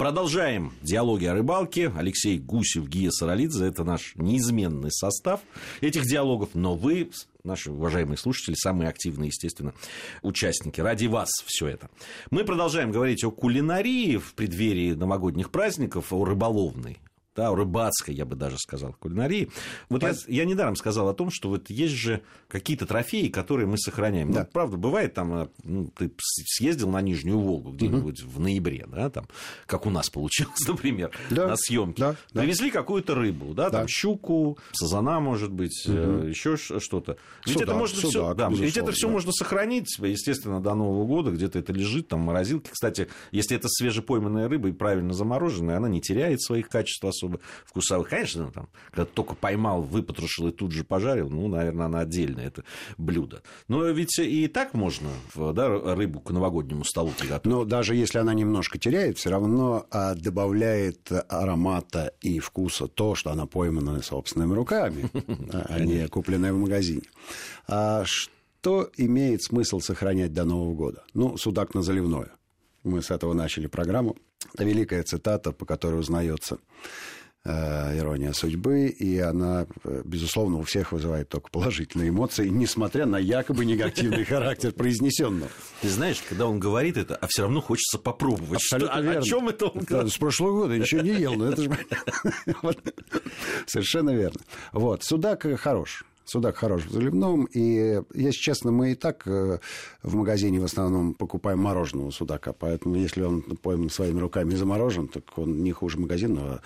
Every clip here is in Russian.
Продолжаем диалоги о рыбалке. Алексей Гусев, Гия Саралидзе. Это наш неизменный состав этих диалогов. Но вы, наши уважаемые слушатели, самые активные, естественно, участники. Ради вас все это. Мы продолжаем говорить о кулинарии в преддверии новогодних праздников, о рыболовной да, рыбацкой, я бы даже сказал, кулинарии. Вот я, я недаром сказал о том, что вот есть же какие-то трофеи, которые мы сохраняем. Да. Ну, правда, бывает там, э, ну, ты съездил на Нижнюю Волгу где-нибудь угу. в ноябре, да, там, как у нас получилось, например, да. на съемке. Да. Привезли какую-то рыбу, да, да, там щуку, сазана, может быть, угу. еще что-то. Ведь Судак, это можно все, да, ведь это все да. можно сохранить, естественно, до Нового года, где-то это лежит там в морозилке. Кстати, если это свежепойманная рыба и правильно замороженная, она не теряет своих качеств особо вкусовых. Конечно, ну, там, когда только поймал, выпотрошил и тут же пожарил, ну, наверное, она отдельное это блюдо. Но ведь и так можно да, рыбу к новогоднему столу приготовить. Но даже если она немножко теряет, все равно а, добавляет аромата и вкуса то, что она поймана собственными руками, а не купленная в магазине. А что имеет смысл сохранять до Нового года? Ну, судак на заливное. Мы с этого начали программу. Это великая цитата, по которой узнается Э, ирония судьбы, и она, э, безусловно, у всех вызывает только положительные эмоции, несмотря на якобы негативный характер произнесенного. Ты знаешь, когда он говорит это, а все равно хочется попробовать. Абсолютно что, верно. О чем это он говорит? С прошлого года ничего не ел, но это же... Совершенно верно. Вот, судак хорош. Судак хорош в заливном. И, если честно, мы и так э, в магазине в основном покупаем мороженого судака. Поэтому, если он пойман своими руками заморожен, так он не хуже магазинного,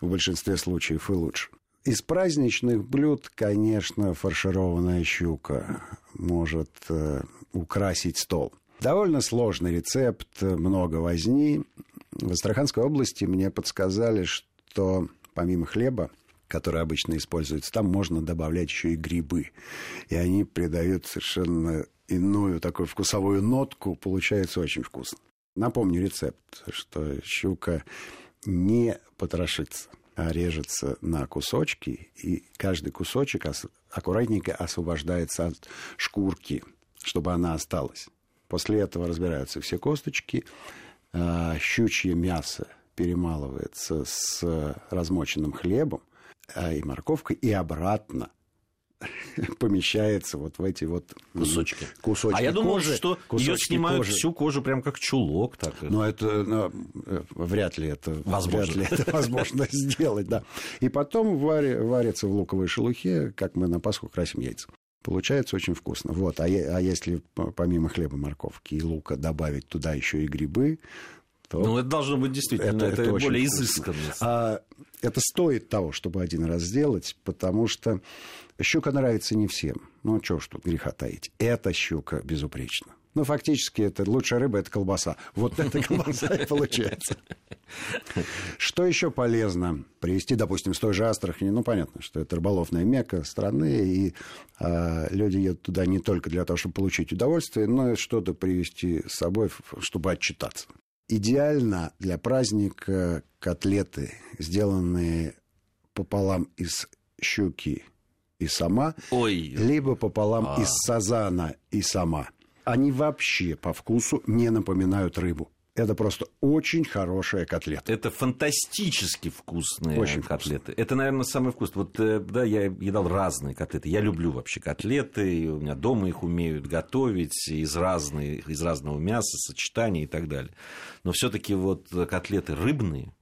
а в большинстве случаев и лучше. Из праздничных блюд, конечно, фаршированная щука может э, украсить стол. Довольно сложный рецепт, много возни. В Астраханской области мне подсказали, что помимо хлеба которые обычно используются, там можно добавлять еще и грибы. И они придают совершенно иную такую вкусовую нотку. Получается очень вкусно. Напомню рецепт, что щука не потрошится, а режется на кусочки, и каждый кусочек аккуратненько освобождается от шкурки, чтобы она осталась. После этого разбираются все косточки, а, щучье мясо перемалывается с размоченным хлебом, а, и морковка, и обратно помещается вот в эти вот кусочки. кусочки а я думал, кожи, что ее снимают кожи. всю кожу прям как чулок. Так. Но это но, э, вряд ли это возможно, вряд ли это возможно сделать, да. И потом варя, варится в луковой шелухе, как мы на Пасху красим яйца. Получается очень вкусно. Вот. А, а если помимо хлеба, морковки и лука добавить туда еще и грибы, то... Ну, это должно быть действительно, это, это, это более изысканно. А, это стоит того, чтобы один раз сделать, потому что щука нравится не всем. Ну, что ж тут греха таить. Эта щука безупречна. Ну, фактически, это лучшая рыба – это колбаса. Вот эта колбаса и получается. Что еще полезно? Привезти, допустим, с той же Астрахани. Ну, понятно, что это рыболовная мека страны, и э, люди едут туда не только для того, чтобы получить удовольствие, но и что-то привезти с собой, чтобы отчитаться идеально для праздника котлеты, сделанные пополам из щуки и сама, Ой. либо пополам а. из сазана и сама. Они вообще по вкусу не напоминают рыбу. Это просто очень хорошая котлета. Это фантастически вкусные очень котлеты. Вкусно. Это, наверное, самый вкус. Вот, э, да, я едал разные котлеты. Я люблю вообще котлеты. И у меня дома их умеют готовить из, разные, из разного мяса, сочетаний и так далее. Но все таки вот котлеты рыбные,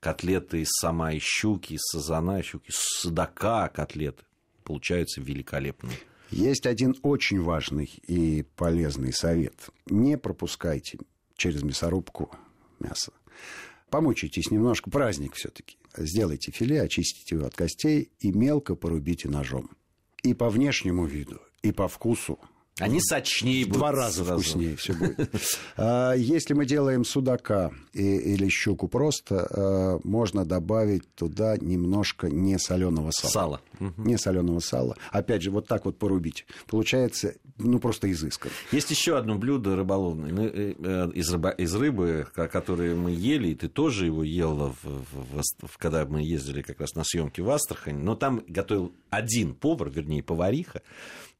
котлеты из сама из щуки, из сазана, щуки, из судака котлеты получаются великолепные. Есть один очень важный и полезный совет. Не пропускайте через мясорубку мясо. Помучитесь немножко, праздник все-таки. Сделайте филе, очистите его от костей и мелко порубите ножом. И по внешнему виду, и по вкусу они сочнее будут. Два раза сразу. вкуснее все будет. А, если мы делаем судака или щуку просто, а, можно добавить туда немножко несоленого сала. Сала. Несоленого сала. Опять же, вот так вот порубить. Получается, ну, просто изысканно. Есть еще одно блюдо рыболовное э, э, из, рыба, из рыбы, которое мы ели, и ты тоже его ела, в, в, в, когда мы ездили как раз на съемки в Астрахань. Но там готовил один повар, вернее, повариха,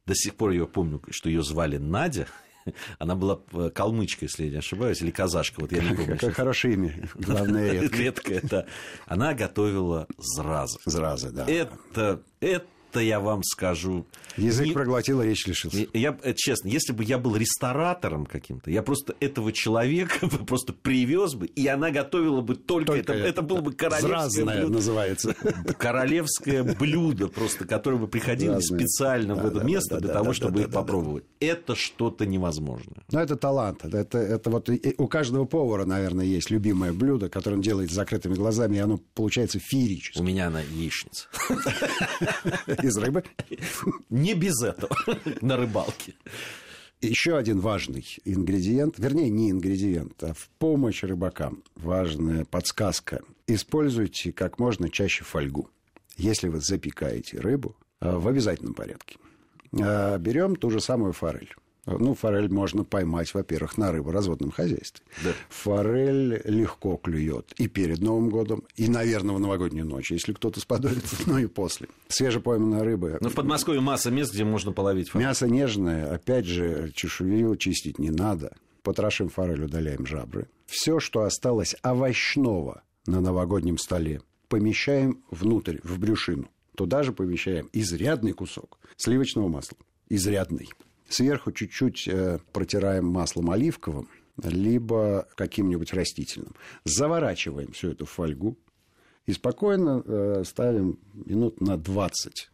до сих пор я помню, что ее звали Надя. Она была э, калмычка, если я не ошибаюсь, или казашка, вот я не помню. Какое хорошее имя, главное редкое. Редкое, да. Она готовила зразы. Зразы, да. Это, это это я вам скажу. Язык не... проглотил, речь лишился. Я, э, честно, если бы я был ресторатором каким-то, я просто этого человека бы просто привез бы, и она готовила бы только, только это, это было бы королевское блюдо. называется. Королевское блюдо просто, которое бы приходили Разное. специально да, в это да, место да, для того, чтобы их попробовать. Это что-то невозможное. Ну, это талант. Это, это вот у каждого повара, наверное, есть любимое блюдо, которое он делает с закрытыми глазами, и оно получается феерически. У меня она яичница. Из рыбы? Не без этого на рыбалке. Еще один важный ингредиент, вернее, не ингредиент, а в помощь рыбакам важная подсказка. Используйте как можно чаще фольгу. Если вы запекаете рыбу, а, в обязательном порядке. А, берем ту же самую форель. Ну, форель можно поймать, во-первых, на рыборазводном хозяйстве. Да. Форель легко клюет и перед Новым годом, и, наверное, в новогоднюю ночь, если кто-то сподобится, но и после. Свежепойманная рыба. Но в Подмосковье масса мест, где можно половить форель. Мясо нежное, опять же, чешую чистить не надо. Потрошим форель, удаляем жабры. Все, что осталось овощного на новогоднем столе, помещаем внутрь, в брюшину. Туда же помещаем изрядный кусок сливочного масла. Изрядный. Сверху чуть-чуть э, протираем маслом оливковым, либо каким-нибудь растительным. Заворачиваем всю эту фольгу и спокойно э, ставим минут на 20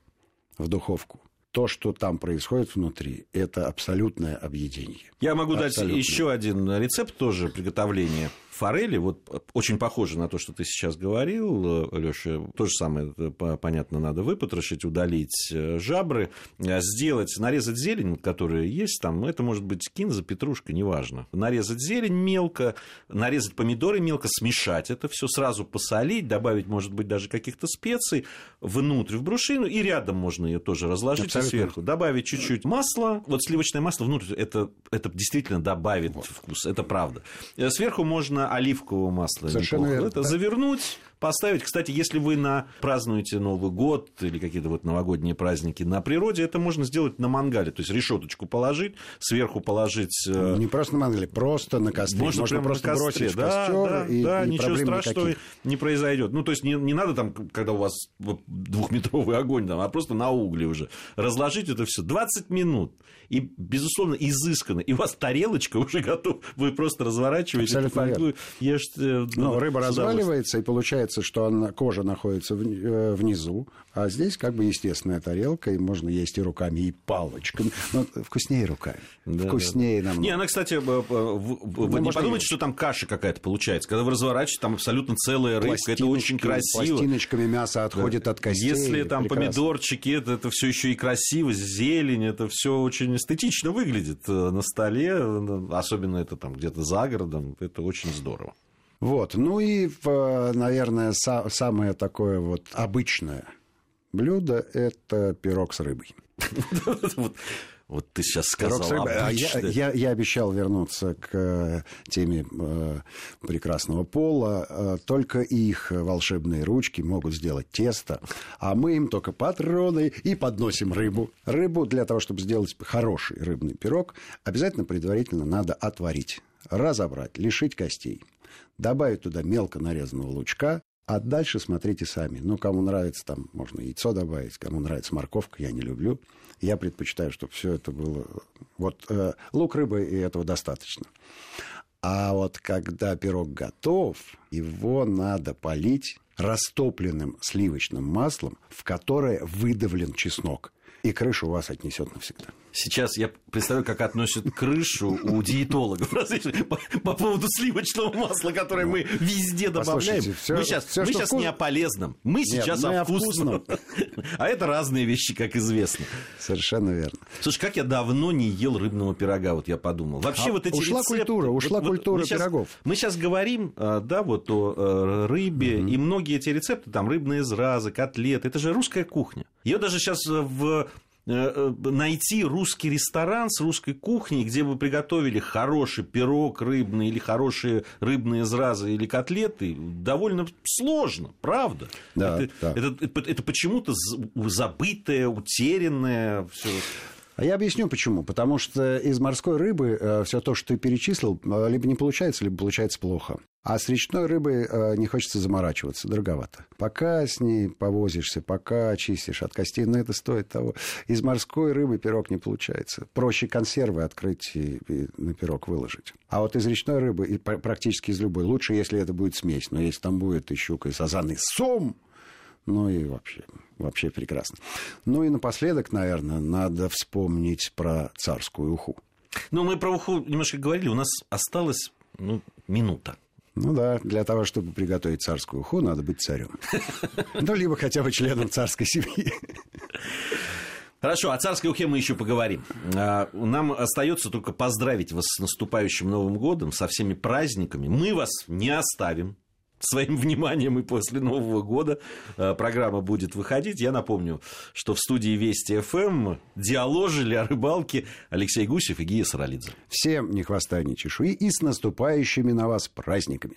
в духовку то, что там происходит внутри, это абсолютное объединение. Я могу абсолютное. дать еще один рецепт тоже приготовления форели, вот очень похоже на то, что ты сейчас говорил, Леша, то же самое, понятно, надо выпотрошить, удалить э, жабры, э, сделать, нарезать зелень, которая есть там, это может быть кинза, петрушка, неважно. Нарезать зелень мелко, нарезать помидоры мелко, смешать это все, сразу посолить, добавить, может быть, даже каких-то специй внутрь в брушину, и рядом можно ее тоже разложить Абсолютно. сверху, добавить чуть-чуть масла, вот сливочное масло внутрь, это, это действительно добавит вот. вкус, это правда. Э, сверху можно оливкового масла. Совершенно верно. Это завернуть, поставить. Кстати, если вы на, празднуете Новый год или какие-то вот новогодние праздники на природе, это можно сделать на мангале. То есть решеточку положить, сверху положить... Э, не просто на мангале, просто на костре. Можно, можно просто костре. бросить да, костер, да, и, да, и ничего страшного никаких. не произойдет. Ну, то есть не, не надо там, когда у вас двухметровый огонь, там, а просто на угле уже. Разложить это все 20 минут. И, безусловно, изысканно. И у вас тарелочка уже готова. Вы просто разворачиваете ешьте. Ну, ну рыба разваливается, и получается, что она, кожа находится э, внизу, а здесь как бы естественная тарелка, и можно есть и руками, и палочками. Но вкуснее руками. Да, вкуснее да. намного. Не, она, кстати, вы ну, не подумайте, что там каша какая-то получается. Когда вы разворачиваете, там абсолютно целая рыбка, это очень красиво. Пластиночками мясо отходит да. от костей. Если там прекрасно. помидорчики, это, это все еще и красиво, зелень, это все очень эстетично выглядит э, на столе, особенно это там где-то за городом, это очень здорово. Вот, ну и, наверное, самое такое вот обычное блюдо – это пирог с рыбой. Вот ты сейчас сказал а я, я, я обещал вернуться к э, теме э, прекрасного пола. Э, только их волшебные ручки могут сделать тесто, а мы им только патроны и подносим рыбу. Рыбу для того, чтобы сделать хороший рыбный пирог, обязательно предварительно надо отварить, разобрать, лишить костей, добавить туда мелко нарезанного лучка, а дальше смотрите сами. Ну, кому нравится, там можно яйцо добавить, кому нравится морковка, я не люблю. Я предпочитаю, чтобы все это было... Вот э, лук, рыбы, и этого достаточно. А вот когда пирог готов, его надо полить растопленным сливочным маслом, в которое выдавлен чеснок. И крышу у вас отнесет навсегда. Сейчас я представляю, как относят крышу у диетологов по, по поводу сливочного масла, которое мы везде добавляем. Все, мы сейчас, все, мы сейчас вкус... не о полезном, мы Нет, сейчас мы о вкусном. А это разные вещи, как известно. Совершенно верно. Слушай, как я давно не ел рыбного пирога, вот я подумал. Вообще а вот эти ушла рецепты, культура, ушла вот, культура пирогов. Сейчас, мы сейчас говорим, а, да, вот о э, рыбе, угу. и многие эти рецепты, там рыбные зразы, котлеты, это же русская кухня. Ее даже сейчас в найти русский ресторан с русской кухней, где бы приготовили хороший пирог рыбный или хорошие рыбные зразы или котлеты, довольно сложно, правда? Да, это, да. это, это, это почему-то забытое, утерянное все. А я объясню почему. Потому что из морской рыбы э, все то, что ты перечислил, э, либо не получается, либо получается плохо. А с речной рыбой э, не хочется заморачиваться, дороговато. Пока с ней повозишься, пока очистишь от костей, но это стоит того. Из морской рыбы пирог не получается. Проще консервы открыть и, и на пирог выложить. А вот из речной рыбы, и практически из любой, лучше, если это будет смесь. Но если там будет и щука, и сазан, и сом, ну и вообще, вообще прекрасно. Ну и напоследок, наверное, надо вспомнить про царскую уху. Ну, мы про уху немножко говорили, у нас осталась ну, минута. Ну да, для того, чтобы приготовить царскую уху, надо быть царем. Ну, либо хотя бы членом царской семьи. Хорошо, о царской ухе мы еще поговорим. А, нам остается только поздравить вас с наступающим Новым годом, со всеми праздниками. Мы вас не оставим своим вниманием и после Нового года э, программа будет выходить. Я напомню, что в студии Вести ФМ диаложили о рыбалке Алексей Гусев и Гия Саралидзе. Всем ни хвоста, ни чешуи и с наступающими на вас праздниками.